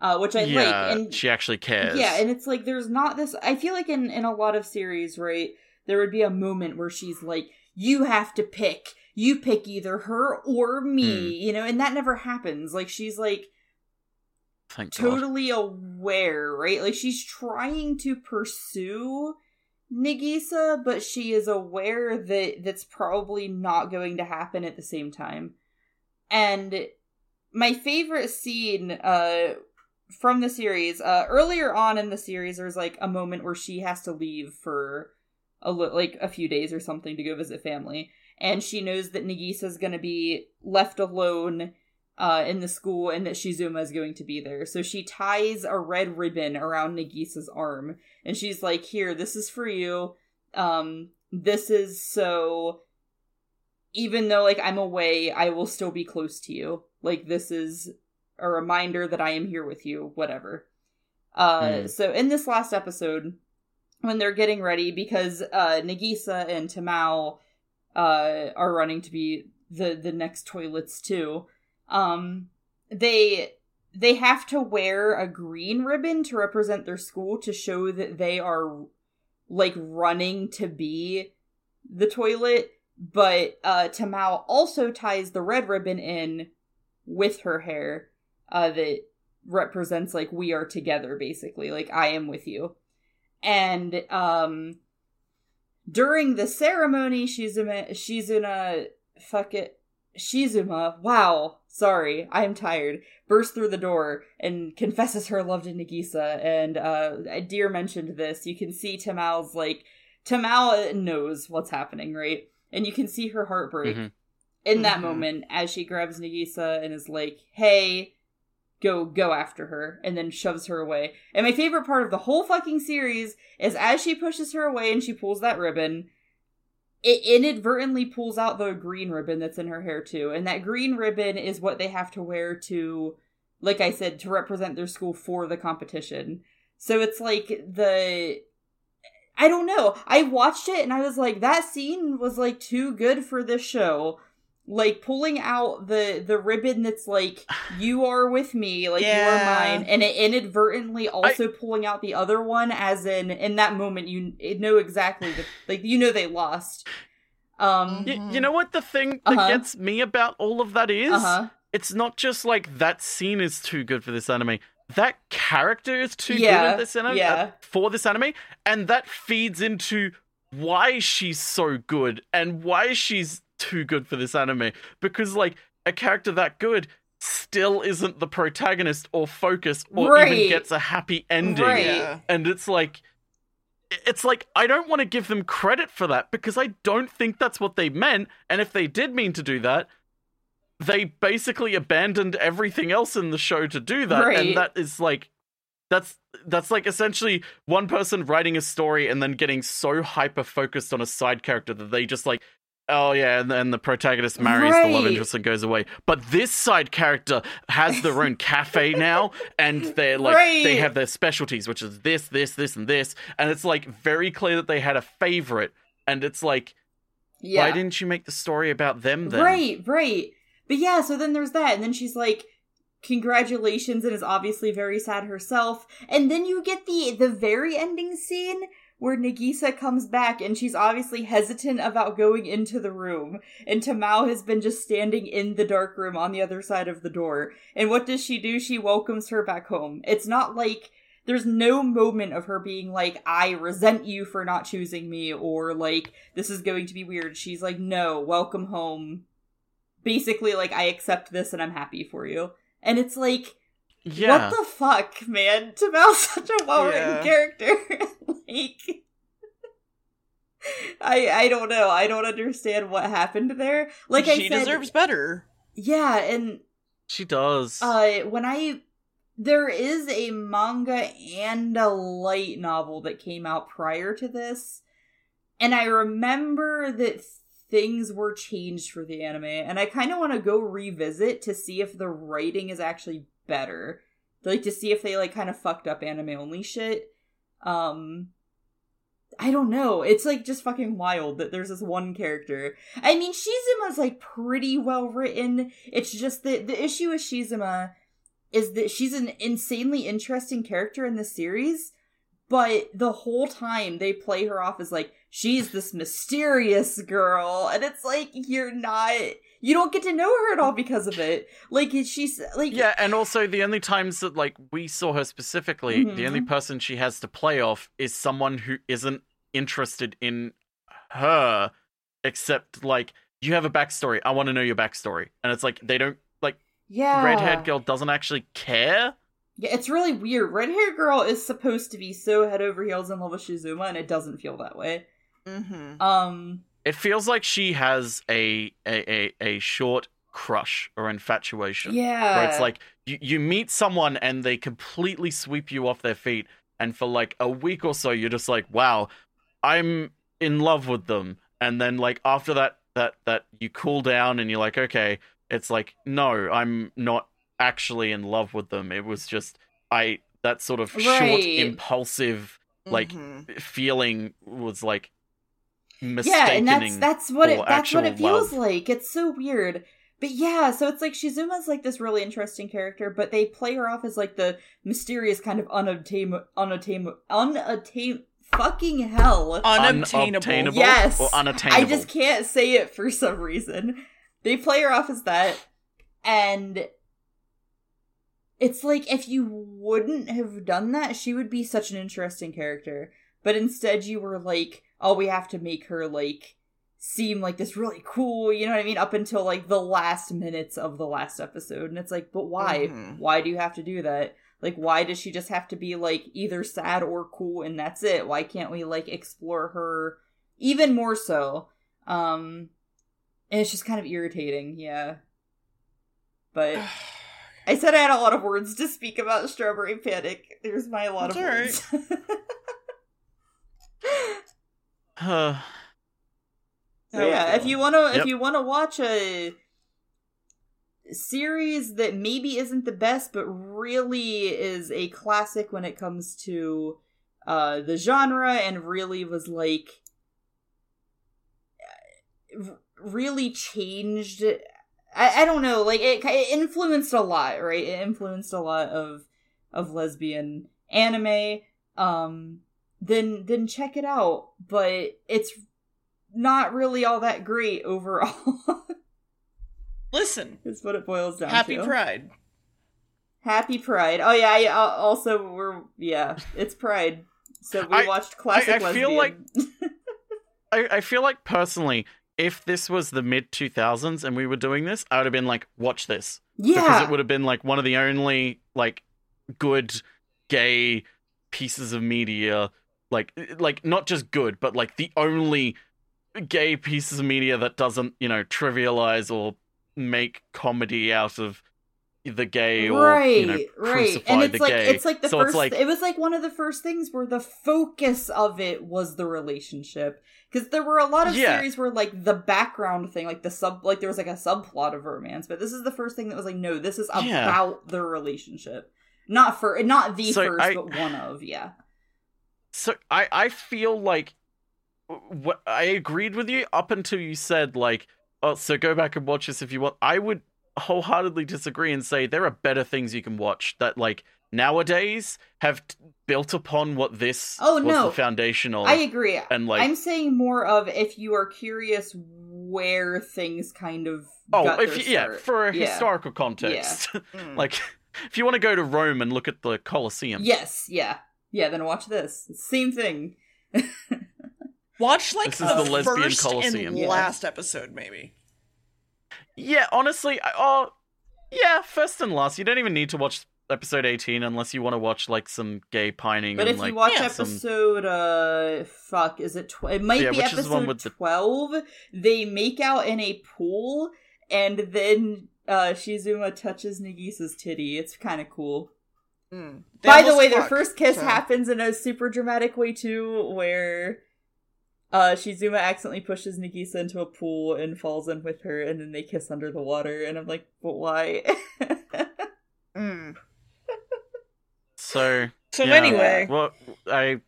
Uh, which I yeah like. And she actually cares yeah, and it's like there's not this. I feel like in in a lot of series, right, there would be a moment where she's like, "You have to pick. You pick either her or me," Hmm. you know, and that never happens. Like she's like, Thank God. totally aware, right? Like she's trying to pursue Nagisa, but she is aware that that's probably not going to happen at the same time. And my favorite scene uh from the series, uh earlier on in the series there's like a moment where she has to leave for a li- like a few days or something to go visit family and she knows that Nagisa's going to be left alone uh, in the school and that Shizuma is going to be there. So she ties a red ribbon around Nagisa's arm and she's like, "Here, this is for you. Um, this is so even though like I'm away, I will still be close to you. Like this is a reminder that I am here with you, whatever." Uh, Hmm. so in this last episode, when they're getting ready, because uh, Nagisa and Tamao uh, are running to be the the next toilets too, um, they they have to wear a green ribbon to represent their school to show that they are like running to be the toilet. But uh, Tamao also ties the red ribbon in with her hair uh, that represents like we are together, basically. Like I am with you, and um, during the ceremony, she's in a she's in a fuck it Shizuma, wow, sorry, I am tired, bursts through the door and confesses her love to Nagisa. And uh Deer mentioned this. You can see Tamao's like Tamal knows what's happening, right? And you can see her heart break Mhm. in that Mhm. moment as she grabs Nagisa and is like, "Hey, go go after her," and then shoves her away. And my favorite part of the whole fucking series is as she pushes her away and she pulls that ribbon, it inadvertently pulls out the green ribbon that's in her hair too, and that green ribbon is what they have to wear to, like I said, to represent their school for the competition. So it's like the I don't know. I watched it and I was like, that scene was like too good for this show. Like pulling out the the ribbon that's like you are with me, like you are mine, and it inadvertently also pulling out the other one, as in in that moment you know exactly that like you know they lost. Um. Y- you know what the thing that Uh-huh. gets me about all of that is? Uh huh. It's not just like that scene is too good for this anime. That character is too Yeah, good at this anime yeah. uh, for this anime, and that feeds into why she's so good and why she's too good for this anime. Because like a character that good still isn't the protagonist or focus or Right. even gets a happy ending. Right. Yeah. And it's like it's like I don't want to give them credit for that because I don't think that's what they meant. And if they did mean to do that, they basically abandoned everything else in the show to do that. Right. And that is like that's that's like essentially one person writing a story and then getting so hyper focused on a side character that they just like Oh yeah, and then the protagonist marries the love interest and goes away. But this side character has their own cafe now, and they're like they have their specialties, which is this, this, this, and this. And it's like very clear that they had a favorite. And it's like, Yeah. why didn't you make the story about them then? Right, right. But yeah, so then there's that, and then she's like, "Congratulations," and is obviously very sad herself. And then you get the the very ending scene where Nagisa comes back, and she's obviously hesitant about going into the room, and Tamao has been just standing in the dark room on the other side of the door. And what does she do? She welcomes her back home. It's not like there's no moment of her being like, I resent you for not choosing me, or like, this is going to be weird. She's like, no, welcome home. Basically, like, I accept this and I'm happy for you. And it's like, Yeah. what the fuck, man? Tamao's such a well written Yeah. character. like, I I don't know. I don't understand what happened there. Like I she said, deserves better. yeah, and she does. uh, when I there is a manga and a light novel that came out prior to this, and I remember that things were changed for the anime, and I kind of want to go revisit to see if the writing is actually better, like to see if they like kind of fucked up anime only shit. Um. I don't know. It's like just fucking wild that there's this one character. I mean, Shizuma's like pretty well written. It's just that the issue with Shizuma is that she's an insanely interesting character in the series, but the whole time they play her off as like she's this mysterious girl and it's like you're not you don't get to know her at all because of it like she's like Yeah, and also the only times that like we saw her specifically, the only Mhm. person she has to play off is someone who isn't interested in her, except like you have a backstory. I want to know your backstory, and it's like they don't like yeah redhead girl doesn't actually care. yeah it's really weird red hair girl is supposed to be so head over heels in love with shizuma and it doesn't feel that way Mm-hmm. um It feels like she has a a a, a short crush or infatuation. yeah where it's like you, you meet someone and they completely sweep you off their feet and for like a week or so you're just like wow i'm in love with them and then like after that that that you cool down and you're like okay it's like no i'm not actually in love with them it was just i that sort of short impulsive like Mhm. feeling was like yeah and that's that's what it that's what it feels love. like it's so weird but yeah so it's like shizuma's like this really interesting character but they play her off as like the mysterious kind of unobtainable unobtainable unattain fucking hell Unobtainable. Unobtainable Yes. or unattainable I just can't say it for some reason. They play her off as that, and it's like if you wouldn't have done that, she would be such an interesting character. But instead, you were like, oh, we have to make her like seem like this really cool, you know what I mean? Up until like the last minutes of the last episode. And it's like, but why? Mhm. Why do you have to do that? Like, why does she just have to be like either sad or cool and that's it? Why can't we like explore her even more so? Um, and it's just kind of irritating, yeah. But I said I had a lot of words to speak about Strawberry Panic. There's my lot of words. Uh, So yeah, if you want to, if Yep. you want to watch a series that maybe isn't the best, but really is a classic when it comes to uh the genre, and really was like really changed. I, I don't know, like it, it influenced a lot, right? It influenced a lot of of lesbian anime. Um, then then check it out, but it's not really all that great overall. Listen, is what it boils down happy to. Happy Pride. Happy Pride. Oh yeah, I, uh, also we're yeah, it's Pride. So we I- watched classic I feel lesbian. I, I feel like personally, if this was the mid 2000s and we were doing this, I would have been like, watch this. Yeah. Because it would have been like one of the only like good gay pieces of media like eh, like not just good but like the only gay pieces of media that doesn't you know trivialize or make comedy out of the gay or right, you know right, and it's like gay it's like the so first. like it was like one of the first things where the focus of it was the relationship. Because there were a lot of Yeah. series where like the background thing, like the sub, like there was like a subplot of romance, but this is the first thing that was like, no, this is Yeah. about the relationship, not for not the So first, I- but one of, yeah. So I I feel like what I agreed with you up until you said like oh so go back and watch this if you want. I would wholeheartedly disagree and say there are better things you can watch that like nowadays have t- built upon what this Oh, was no. the foundation of I agree. and like I'm saying more of if you are curious where things kind of oh if you, yeah for a Yeah. historical context Mm. like if you want to go to Rome and look at the Colosseum Yes, yeah, yeah. Then watch this. Same thing. Watch like This is the, the lesbian first Colosseum. and Yeah. last episode, maybe. Yeah, honestly, I, oh, yeah, first and last. You don't even need to watch episode 18 unless you want to watch like some gay pining But and if like you watch yeah, some- episode, uh, fuck, is it? Tw- it might Yeah, be which is the one episode with the- twelve. They make out in a pool, and then uh Shizuma touches Nagisa's titty. It's kind of cool. Mm. By the almost way, their first kiss so- happens in a super dramatic way too, where uh Shizuma accidentally pushes Nagisa into a pool and falls in with her, and then they kiss under the water. And I'm like, but why? Mm. so So yeah, anyway, well I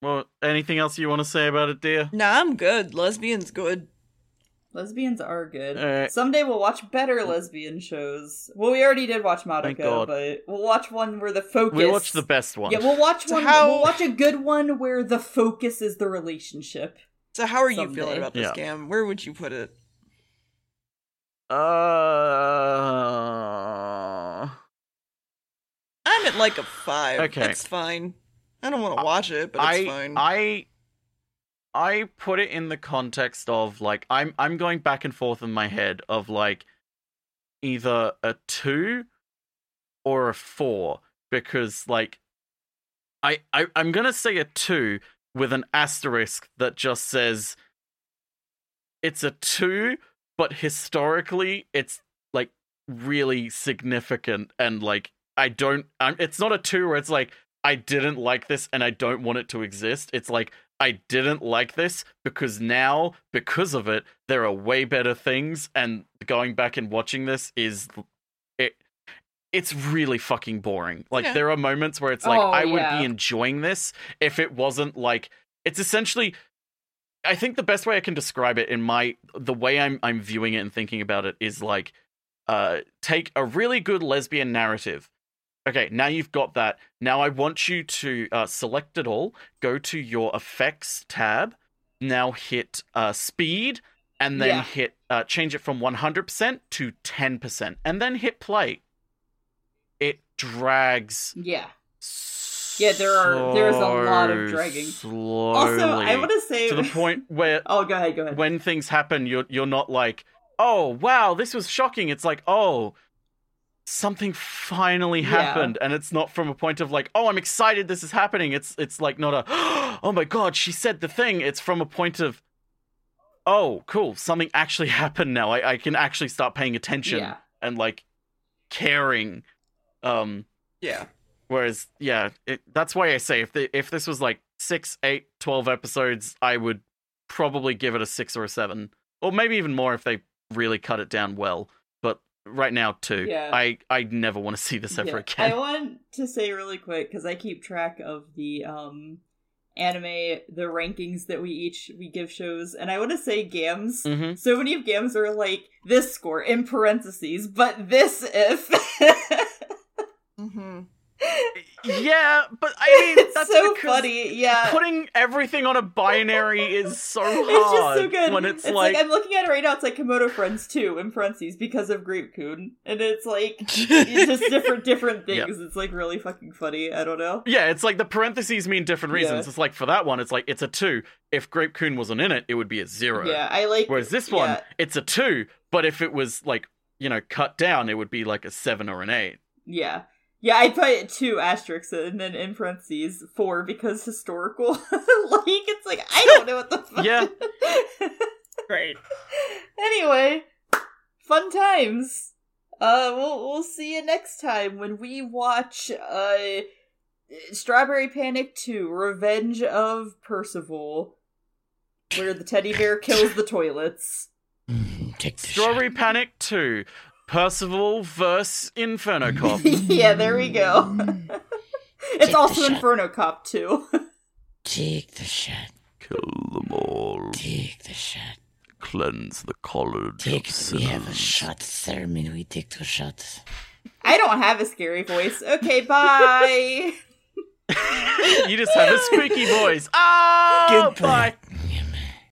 well anything else you want to say about it dear nah, I'm good. Lesbian's good. Lesbians are good. Alright. Someday we'll watch better lesbian shows. Well, we already did watch Thank Madoka, but we'll watch one where the focus. we watched the best one Yeah, we'll watch So one. how- We'll watch a good one where the focus is the relationship. So how are you Someday. feeling about this Yeah. game? Where would you put it? Uh, I'm at like a five. Okay. That's fine. I don't want to watch it, but it's I fine. I I put it in the context of like I'm I'm going back and forth in my head of like either a two or a four because like I, I I'm gonna say a two with an asterisk that just says it's a two, but historically it's like really significant and like I don't I'm, it's not a two where it's like I didn't like this and I don't want it to exist. It's like I didn't like this because now because of it there are way better things and going back and watching this is it it's really fucking boring. Like Yeah. there are moments where it's like Oh, I would yeah. be enjoying this if it wasn't like it's essentially I think the best way I can describe it in my the way I'm I'm viewing it and thinking about it is like uh take a really good lesbian narrative. Okay, now you've got that. Now I want you to uh, select it all, go to your effects tab, now hit uh, speed, and then Yeah. hit uh, change it from 100% to 10%, and then hit play. It drags Yeah. Yeah, there are- there's a lot of dragging. Slowly Also, I want to say to the point where Oh, go ahead. Go ahead. when things happen, you're you're not like, oh wow, this was shocking. It's like, oh, something finally Yeah. happened, and it's not from a point of like, oh, I'm excited this is happening. It's it's like not a, oh my god, she said the thing. It's from a point of, oh, cool, something actually happened now. I I can actually start paying attention Yeah. and like caring. Um, yeah. Whereas, yeah, it, that's why I say if the, if this was like six, eight, 12 episodes, I would probably give it a six or a seven, or maybe even more if they really cut it down well. But right now, too. Yeah. I I never want to see this ever Yeah. again. I want to say really quick because I keep track of the um anime the rankings that we each we give shows, and I want to say Gambs. hmm So many of Gambs are like this score in parentheses, but this if. Mm-hmm. Yeah, but I mean, it's that's so funny. Yeah. Putting everything on a binary is so hard. it's just so good. when it's, like, like, I'm looking at it right now. It's like Kemono Friends two in parentheses because of Grape-kun, and it's like it's just different different things. It's like really fucking funny. I don't know. yeah, it's like the parentheses mean different reasons. Yeah. It's like for that one, it's like it's a two. If Grape-kun wasn't in it, it would be a zero. Yeah, I like. Whereas this one, yeah, it's a two, but if it was like, you know, cut down, it would be like a seven or an eight. Yeah. Yeah, I put two asterisks and then in parentheses four because historical. like it's like I don't know what the fuck. Yeah. Great. anyway, fun times. Uh, we'll we'll see you next time when we watch uh, Strawberry Panic Two: Revenge of Percival, where the teddy bear kills the toilets. Mm, take the Strawberry Panic 2. Percival vs. Inferno Cop. yeah, there we go. Mm. it's the also. Inferno Cop too. Take the shot. Kill them all. Take the shot. Cleanse the college. Take. We have a shot ceremony. We take two shots. I don't have a scary voice. Okay, bye. you just have a squeaky voice. Ah, oh, Goodbye. bye.